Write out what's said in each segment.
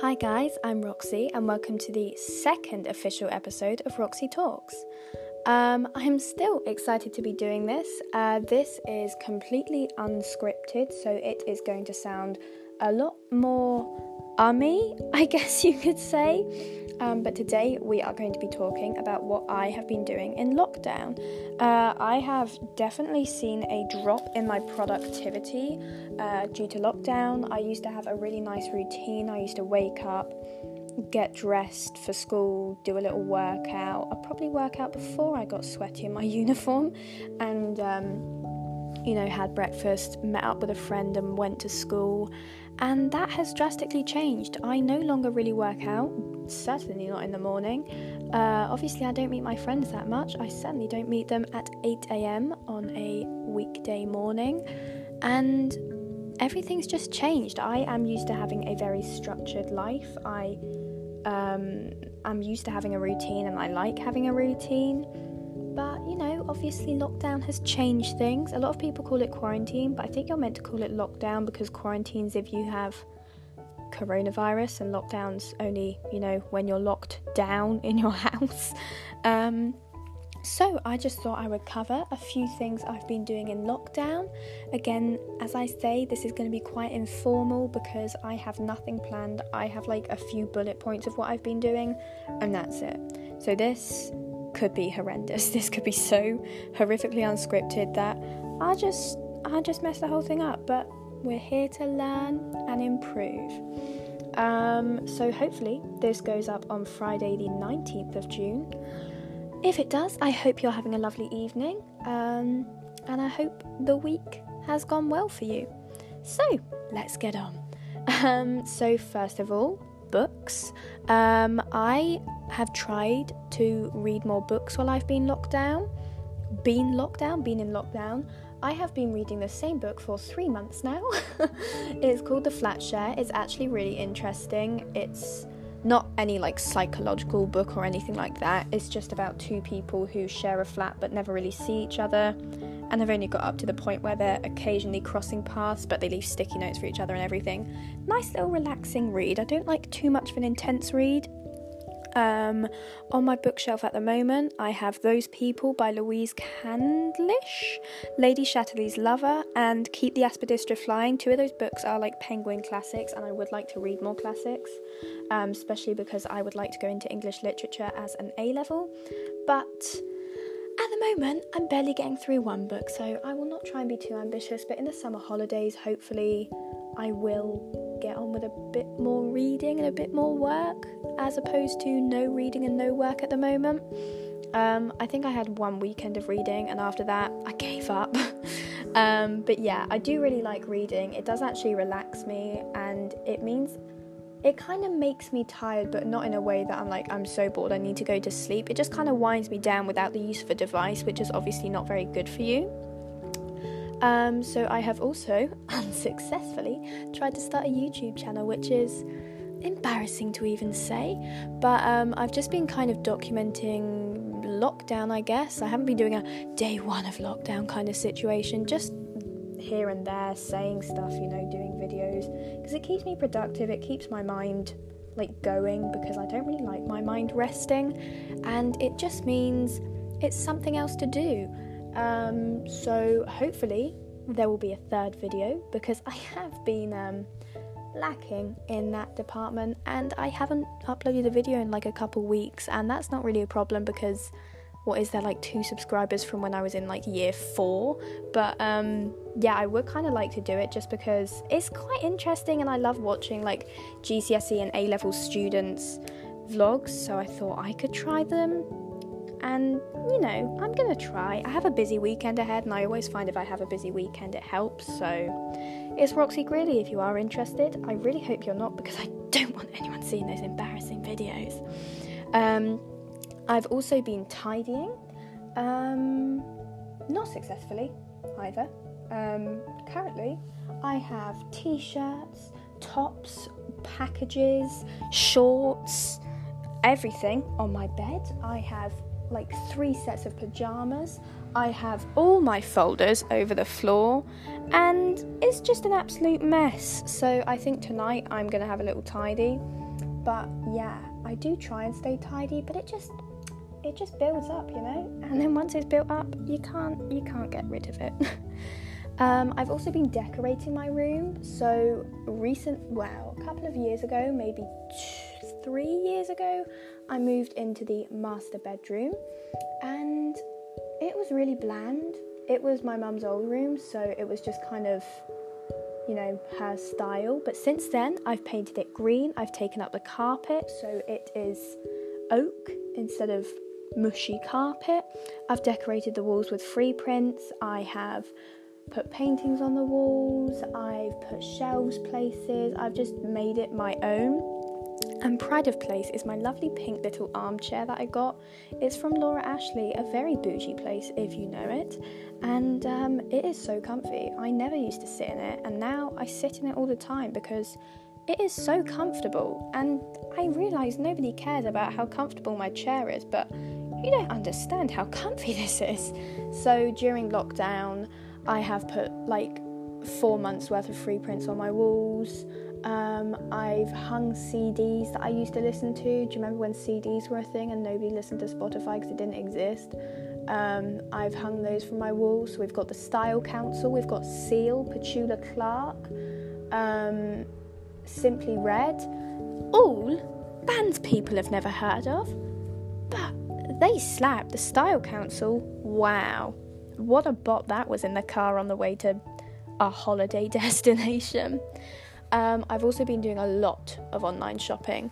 Hi, guys, I'm Roxy, and welcome to the second official episode of Roxy Talks. Um, I'm still excited to be doing this. Uh, this is completely unscripted, so it is going to sound a lot more ummy, I guess you could say. Um, but today we are going to be talking about what I have been doing in lockdown. Uh, I have definitely seen a drop in my productivity uh, due to lockdown. I used to have a really nice routine. I used to wake up, get dressed for school, do a little workout. I probably work out before I got sweaty in my uniform, and um, you know had breakfast, met up with a friend, and went to school. And that has drastically changed. I no longer really work out, certainly not in the morning. Uh, obviously, I don't meet my friends that much. I certainly don't meet them at 8 am on a weekday morning. And everything's just changed. I am used to having a very structured life. I um, I'm used to having a routine and I like having a routine. But you know, obviously, lockdown has changed things. A lot of people call it quarantine, but I think you're meant to call it lockdown because quarantines if you have coronavirus and lockdowns only, you know, when you're locked down in your house. Um, so, I just thought I would cover a few things I've been doing in lockdown. Again, as I say, this is going to be quite informal because I have nothing planned. I have like a few bullet points of what I've been doing, and that's it. So, this could be horrendous. This could be so horrifically unscripted that I just I just mess the whole thing up. But we're here to learn and improve. Um, so hopefully this goes up on Friday the 19th of June. If it does, I hope you're having a lovely evening. Um, and I hope the week has gone well for you. So let's get on. Um, so first of all, books. Um, I have tried to read more books while I've been locked down. Been locked down, been in lockdown. I have been reading the same book for three months now. it's called The Flat Share. It's actually really interesting. It's not any like psychological book or anything like that. It's just about two people who share a flat but never really see each other. And they've only got up to the point where they're occasionally crossing paths, but they leave sticky notes for each other and everything. Nice little relaxing read. I don't like too much of an intense read. Um, on my bookshelf at the moment, I have Those People by Louise Candlish, Lady Chatterley's Lover, and Keep the Aspidistra Flying. Two of those books are like Penguin classics, and I would like to read more classics, um, especially because I would like to go into English literature as an A level. But at the moment, I'm barely getting through one book, so I will not try and be too ambitious. But in the summer holidays, hopefully, I will get on with a bit more reading and a bit more work, as opposed to no reading and no work at the moment. Um, I think I had one weekend of reading, and after that, I gave up. um, but yeah, I do really like reading. It does actually relax me, and it means it kind of makes me tired, but not in a way that I'm like, I'm so bored, I need to go to sleep. It just kind of winds me down without the use of a device, which is obviously not very good for you. Um, so I have also unsuccessfully tried to start a YouTube channel, which is embarrassing to even say, but um, I've just been kind of documenting lockdown, I guess. I haven't been doing a day one of lockdown kind of situation, just here and there saying stuff, you know, doing because it keeps me productive, it keeps my mind like going because I don't really like my mind resting, and it just means it's something else to do. Um, so hopefully there will be a third video because I have been um, lacking in that department and I haven't uploaded a video in like a couple weeks and that's not really a problem because what is there like two subscribers from when I was in like year four but um yeah I would kind of like to do it just because it's quite interesting and I love watching like GCSE and A level students vlogs so I thought I could try them and you know, I'm gonna try. I have a busy weekend ahead, and I always find if I have a busy weekend, it helps. So it's Roxy Greeley if you are interested. I really hope you're not because I don't want anyone seeing those embarrassing videos. Um, I've also been tidying, um, not successfully either. Um, currently, I have t shirts, tops, packages, shorts, everything on my bed. I have like three sets of pajamas. I have all my folders over the floor, and it's just an absolute mess. So I think tonight I'm gonna have a little tidy. but yeah, I do try and stay tidy, but it just it just builds up, you know. And then once it's built up, you can't you can't get rid of it. um, I've also been decorating my room. So recent, well, a couple of years ago, maybe two, three years ago, I moved into the master bedroom, and it was really bland. It was my mum's old room, so it was just kind of you know, her style. But since then, I've painted it green. I've taken up the carpet, so it is oak instead of mushy carpet. I've decorated the walls with free prints. I have put paintings on the walls. I've put shelves places. I've just made it my own. And Pride of Place is my lovely pink little armchair that I got. It's from Laura Ashley, a very bougie place if you know it. And um, it is so comfy. I never used to sit in it, and now I sit in it all the time because it is so comfortable. And I realise nobody cares about how comfortable my chair is, but you don't understand how comfy this is. So during lockdown, I have put like four months worth of free prints on my walls. Um, I've hung CDs that I used to listen to. Do you remember when CDs were a thing and nobody listened to Spotify because it didn't exist? Um, I've hung those from my walls. So we've got the Style Council, we've got Seal, Petula Clark, um, Simply Red, all bands people have never heard of, but they slap. The Style Council, wow, what a bop that was in the car on the way to a holiday destination. Um, I've also been doing a lot of online shopping.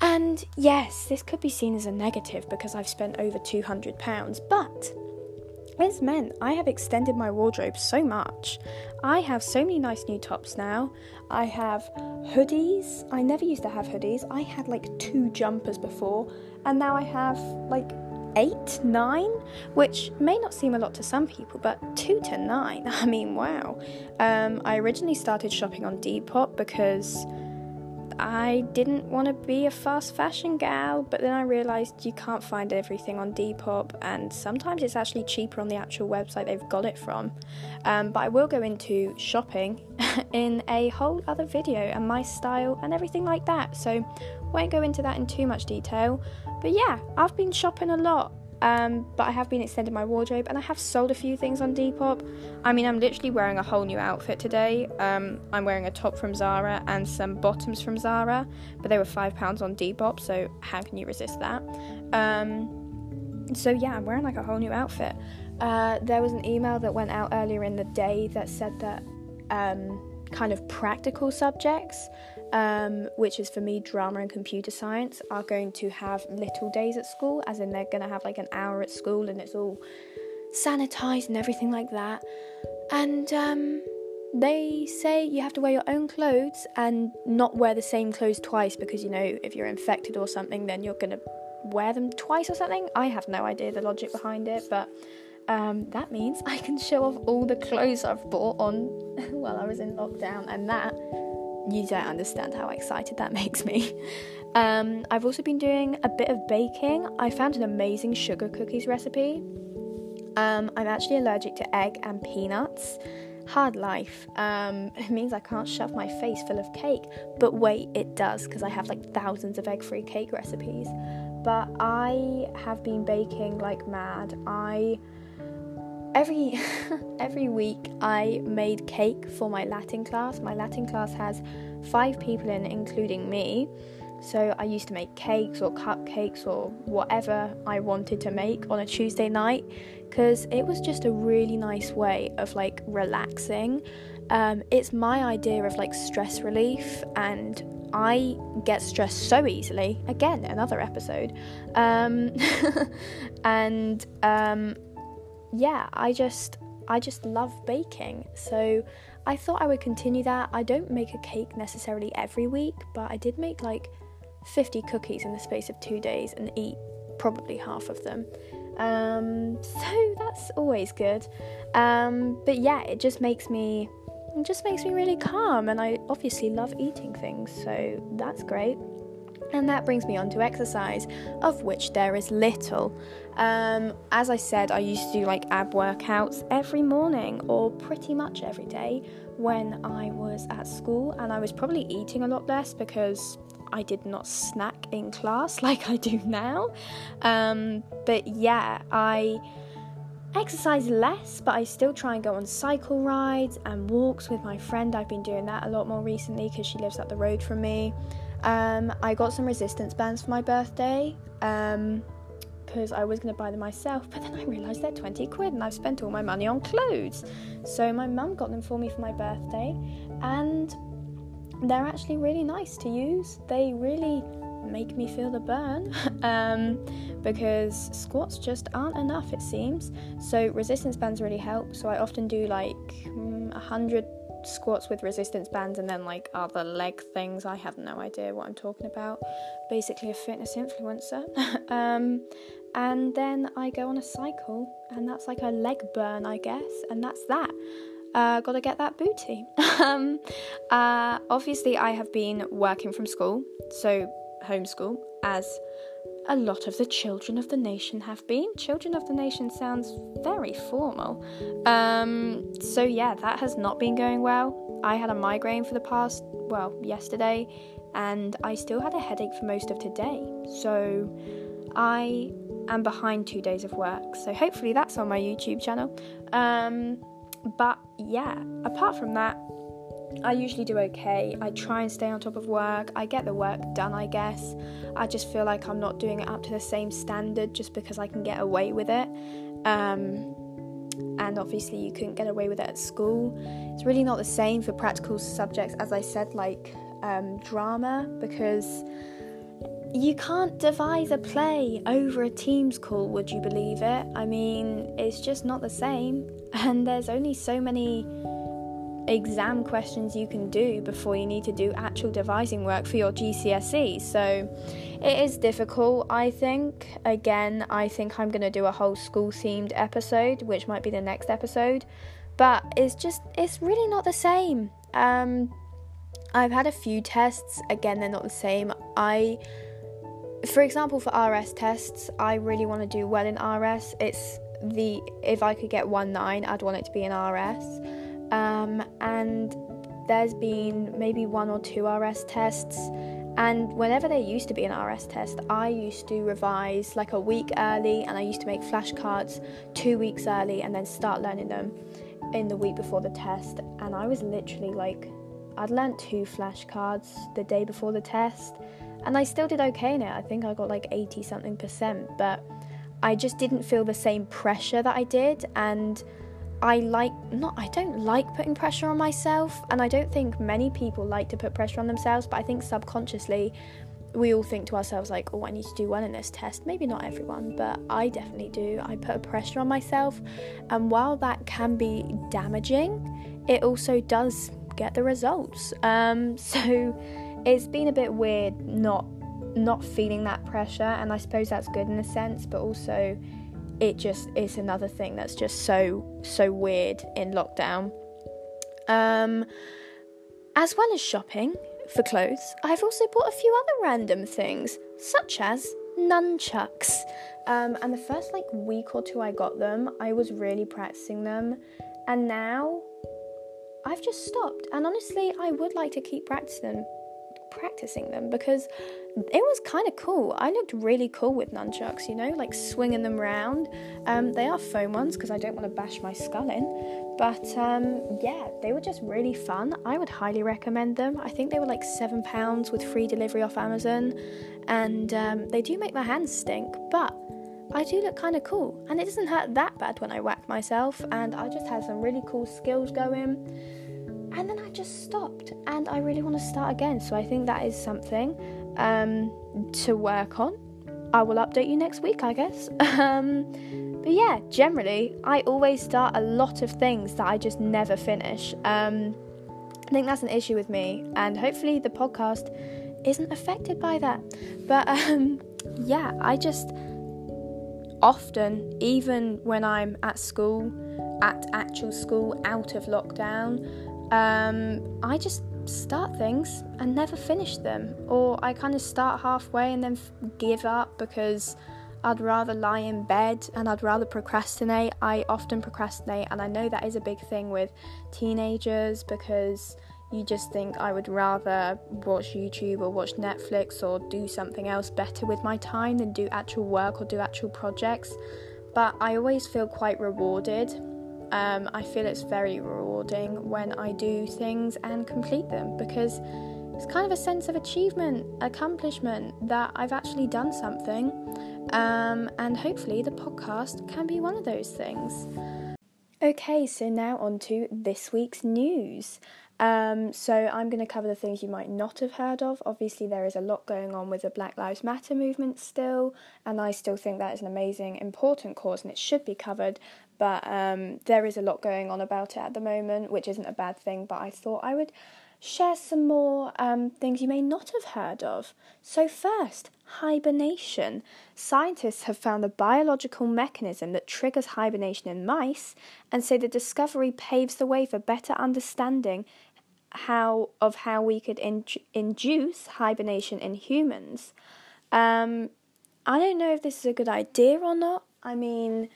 And yes, this could be seen as a negative because I've spent over £200, but it's meant I have extended my wardrobe so much. I have so many nice new tops now. I have hoodies. I never used to have hoodies. I had like two jumpers before, and now I have like eight, nine, which may not seem a lot to some people, but two to nine, I mean, wow. Um, I originally started shopping on Depop because I didn't want to be a fast fashion gal, but then I realised you can't find everything on Depop, and sometimes it's actually cheaper on the actual website they've got it from. Um, but I will go into shopping in a whole other video and my style and everything like that, so won't go into that in too much detail. But yeah, I've been shopping a lot. Um, but I have been extending my wardrobe and I have sold a few things on Depop. I mean, I'm literally wearing a whole new outfit today. Um, I'm wearing a top from Zara and some bottoms from Zara, but they were £5 on Depop, so how can you resist that? Um, so yeah, I'm wearing like a whole new outfit. Uh, there was an email that went out earlier in the day that said that um, kind of practical subjects um, which is for me drama and computer science, are going to have little days at school, as in they're going to have like an hour at school and it's all sanitized and everything like that. And um, they say you have to wear your own clothes and not wear the same clothes twice because you know if you're infected or something, then you're going to wear them twice or something. I have no idea the logic behind it, but. Um, that means I can show off all the clothes I've bought on while I was in lockdown, and that you don't understand how excited that makes me. Um, I've also been doing a bit of baking. I found an amazing sugar cookies recipe. Um, I'm actually allergic to egg and peanuts. Hard life. Um, it means I can't shove my face full of cake. But wait, it does because I have like thousands of egg free cake recipes. But I have been baking like mad. I every every week I made cake for my Latin class. My Latin class has five people in, including me. So I used to make cakes or cupcakes or whatever I wanted to make on a Tuesday night because it was just a really nice way of like relaxing. Um, it's my idea of like stress relief, and I get stressed so easily. Again, another episode. Um, and um, yeah, I just I just love baking. So I thought I would continue that. I don't make a cake necessarily every week, but I did make like 50 cookies in the space of 2 days and eat probably half of them. Um, so that's always good. Um, but yeah, it just makes me it just makes me really calm and I obviously love eating things, so that's great. And that brings me on to exercise, of which there is little. Um, as I said, I used to do like ab workouts every morning or pretty much every day when I was at school, and I was probably eating a lot less because I did not snack in class like I do now. Um, but yeah, I exercise less, but I still try and go on cycle rides and walks with my friend. I've been doing that a lot more recently because she lives up the road from me. Um, I got some resistance bands for my birthday because um, I was going to buy them myself, but then I realised they're 20 quid and I've spent all my money on clothes. So my mum got them for me for my birthday and they're actually really nice to use. They really make me feel the burn um, because squats just aren't enough, it seems. So, resistance bands really help. So, I often do like a mm, hundred squats with resistance bands and then like other leg things. I have no idea what I'm talking about. Basically, a fitness influencer. um, and then I go on a cycle, and that's like a leg burn, I guess, and that's that. Uh, gotta get that booty. um, uh, obviously, I have been working from school, so homeschool, as a lot of the children of the nation have been. Children of the nation sounds very formal. Um, so, yeah, that has not been going well. I had a migraine for the past, well, yesterday, and I still had a headache for most of today. So, I am behind two days of work. So, hopefully, that's on my YouTube channel. Um, but yeah, apart from that, I usually do okay. I try and stay on top of work. I get the work done, I guess. I just feel like I'm not doing it up to the same standard just because I can get away with it. Um, and obviously, you couldn't get away with it at school. It's really not the same for practical subjects, as I said, like um, drama, because you can't devise a play over a Teams call, would you believe it? I mean, it's just not the same, and there's only so many exam questions you can do before you need to do actual devising work for your GCSE. So it is difficult, I think. Again, I think I'm going to do a whole school themed episode, which might be the next episode. But it's just, it's really not the same. Um, I've had a few tests, again, they're not the same. I, for example, for RS tests, I really want to do well in RS. It's the, if I could get 1 9, I'd want it to be in RS. Um, and there's been maybe one or two RS tests. And whenever there used to be an RS test, I used to revise like a week early and I used to make flashcards two weeks early and then start learning them in the week before the test. And I was literally like, I'd learned two flashcards the day before the test and I still did okay in it. I think I got like 80 something percent, but I just didn't feel the same pressure that I did. And I like not I don't like putting pressure on myself and I don't think many people like to put pressure on themselves but I think subconsciously we all think to ourselves like oh I need to do well in this test. Maybe not everyone but I definitely do. I put a pressure on myself and while that can be damaging it also does get the results. Um, so it's been a bit weird not not feeling that pressure and I suppose that's good in a sense but also it just is another thing that's just so so weird in lockdown. Um, as well as shopping for clothes, I've also bought a few other random things, such as nunchucks. Um, and the first like week or two I got them, I was really practicing them, and now I've just stopped. And honestly, I would like to keep practicing them practicing them because it was kind of cool. I looked really cool with nunchucks, you know, like swinging them around. Um, they are foam ones because I don't want to bash my skull in. But um, yeah, they were just really fun. I would highly recommend them. I think they were like £7 with free delivery off Amazon. And um, they do make my hands stink, but I do look kind of cool. And it doesn't hurt that bad when I whack myself. And I just had some really cool skills going and then I just stopped and I really want to start again. So I think that is something um, to work on. I will update you next week, I guess. um, but yeah, generally, I always start a lot of things that I just never finish. Um, I think that's an issue with me, and hopefully, the podcast isn't affected by that. But um, yeah, I just often, even when I'm at school, at actual school, out of lockdown, um, I just start things and never finish them, or I kind of start halfway and then f- give up because I'd rather lie in bed and I'd rather procrastinate. I often procrastinate, and I know that is a big thing with teenagers because you just think I would rather watch YouTube or watch Netflix or do something else better with my time than do actual work or do actual projects. But I always feel quite rewarded. Um, I feel it's very rewarding when I do things and complete them because it's kind of a sense of achievement, accomplishment that I've actually done something. Um, and hopefully, the podcast can be one of those things. Okay, so now on to this week's news. Um, so I'm going to cover the things you might not have heard of. Obviously, there is a lot going on with the Black Lives Matter movement still, and I still think that is an amazing, important cause, and it should be covered. But um, there is a lot going on about it at the moment, which isn't a bad thing. But I thought I would share some more um, things you may not have heard of. So first, hibernation. Scientists have found a biological mechanism that triggers hibernation in mice, and say the discovery paves the way for better understanding how of how we could in, induce hibernation in humans. Um, I don't know if this is a good idea or not. I mean,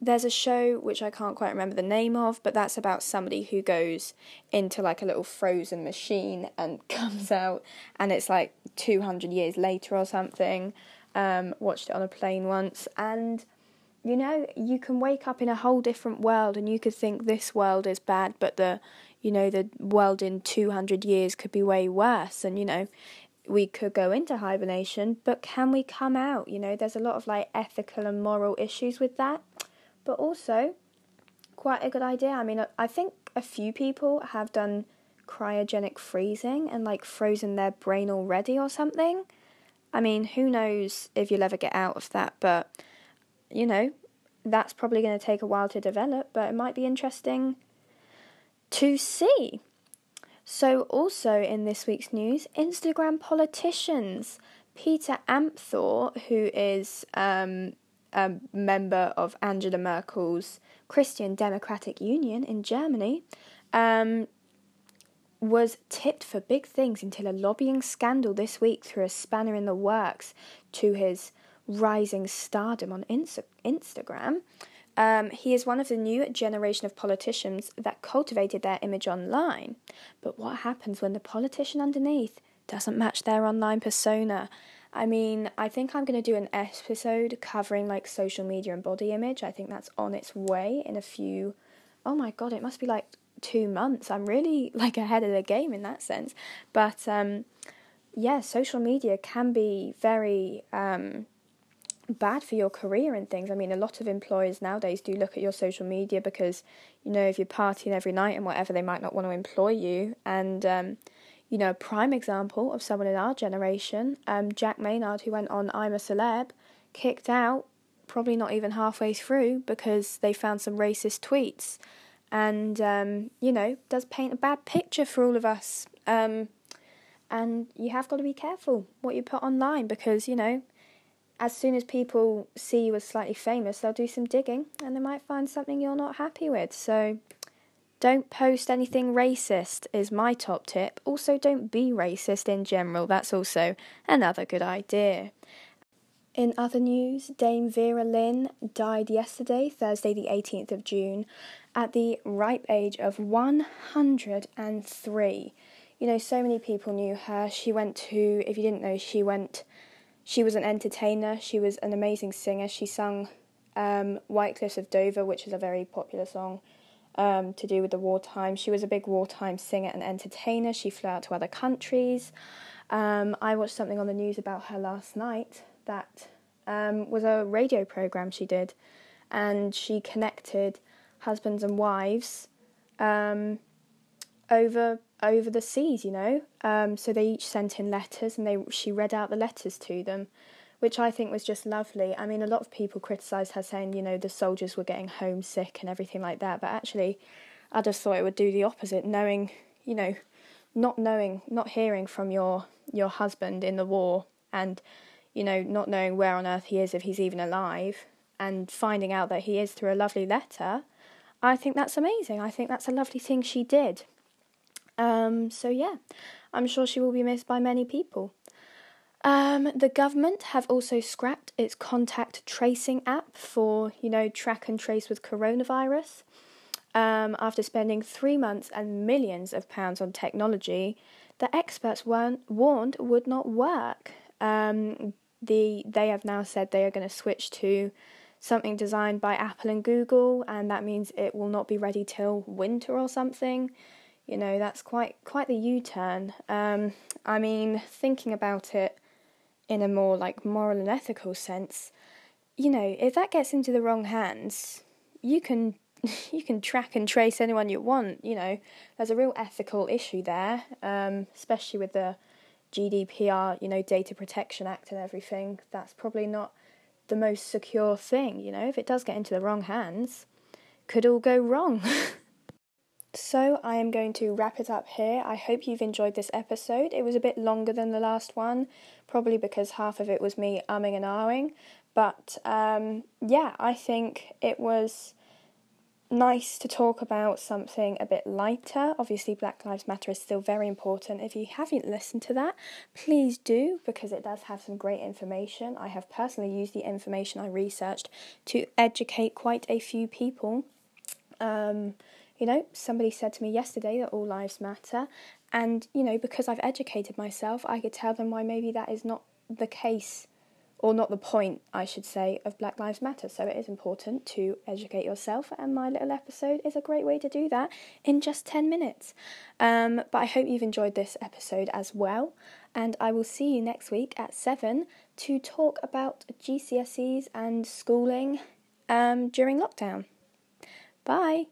there's a show which I can't quite remember the name of, but that's about somebody who goes into like a little frozen machine and comes out, and it's like 200 years later or something. Um, watched it on a plane once, and you know, you can wake up in a whole different world, and you could think this world is bad, but the you know, the world in 200 years could be way worse. And, you know, we could go into hibernation, but can we come out? You know, there's a lot of like ethical and moral issues with that. But also, quite a good idea. I mean, I think a few people have done cryogenic freezing and like frozen their brain already or something. I mean, who knows if you'll ever get out of that, but you know, that's probably going to take a while to develop, but it might be interesting to see. So, also in this week's news, Instagram politicians. Peter Amthor, who is um, a member of Angela Merkel's Christian Democratic Union in Germany, um, was tipped for big things until a lobbying scandal this week threw a spanner in the works to his rising stardom on Insta- Instagram. Um, he is one of the new generation of politicians that cultivated their image online. But what happens when the politician underneath doesn't match their online persona? I mean, I think I'm going to do an episode covering like social media and body image. I think that's on its way in a few. Oh my god, it must be like two months. I'm really like ahead of the game in that sense. But um, yeah, social media can be very um, bad for your career and things. I mean, a lot of employers nowadays do look at your social media because, you know, if you're partying every night and whatever, they might not want to employ you. And, um, you know, prime example of someone in our generation, um, Jack Maynard, who went on I'm a Celeb, kicked out probably not even halfway through because they found some racist tweets. And, um, you know, does paint a bad picture for all of us. Um, and you have got to be careful what you put online because, you know, as soon as people see you as slightly famous, they'll do some digging and they might find something you're not happy with. So don't post anything racist, is my top tip. Also, don't be racist in general, that's also another good idea. In other news, Dame Vera Lynn died yesterday, Thursday, the 18th of June, at the ripe age of 103. You know, so many people knew her. She went to, if you didn't know, she went she was an entertainer, she was an amazing singer. She sung um, White Cliffs of Dover, which is a very popular song um, to do with the wartime. She was a big wartime singer and entertainer. She flew out to other countries. Um, I watched something on the news about her last night that um, was a radio program she did, and she connected husbands and wives um, over over the seas, you know. Um, so they each sent in letters, and they she read out the letters to them, which I think was just lovely. I mean, a lot of people criticised her saying, you know, the soldiers were getting homesick and everything like that, but actually, I just thought it would do the opposite, knowing, you know, not knowing, not hearing from your your husband in the war, and you know, not knowing where on earth he is if he's even alive, and finding out that he is through a lovely letter. I think that's amazing. I think that's a lovely thing she did. Um, so yeah, I'm sure she will be missed by many people. Um, the government have also scrapped its contact tracing app for, you know, track and trace with coronavirus. um, after spending three months and millions of pounds on technology that experts weren't warned would not work. Um, the they have now said they are going to switch to something designed by Apple and Google, and that means it will not be ready till winter or something. You know, that's quite quite the U-turn. Um, I mean, thinking about it in a more like moral and ethical sense, you know, if that gets into the wrong hands, you can you can track and trace anyone you want. You know, there's a real ethical issue there, um, especially with the GDPR, you know, Data Protection Act and everything. That's probably not the most secure thing. You know, if it does get into the wrong hands, could all go wrong. so I am going to wrap it up here. I hope you've enjoyed this episode. It was a bit longer than the last one, probably because half of it was me umming and ahhing. But um, yeah, I think it was nice to talk about something a bit lighter. Obviously, Black Lives Matter is still very important. If you haven't listened to that, please do because it does have some great information. I have personally used the information I researched to educate quite a few people. Um, you know, somebody said to me yesterday that all lives matter, and you know, because I've educated myself, I could tell them why maybe that is not the case or not the point, I should say, of Black Lives Matter. So it is important to educate yourself, and my little episode is a great way to do that in just 10 minutes. Um, but I hope you've enjoyed this episode as well, and I will see you next week at 7 to talk about GCSEs and schooling um, during lockdown. Bye.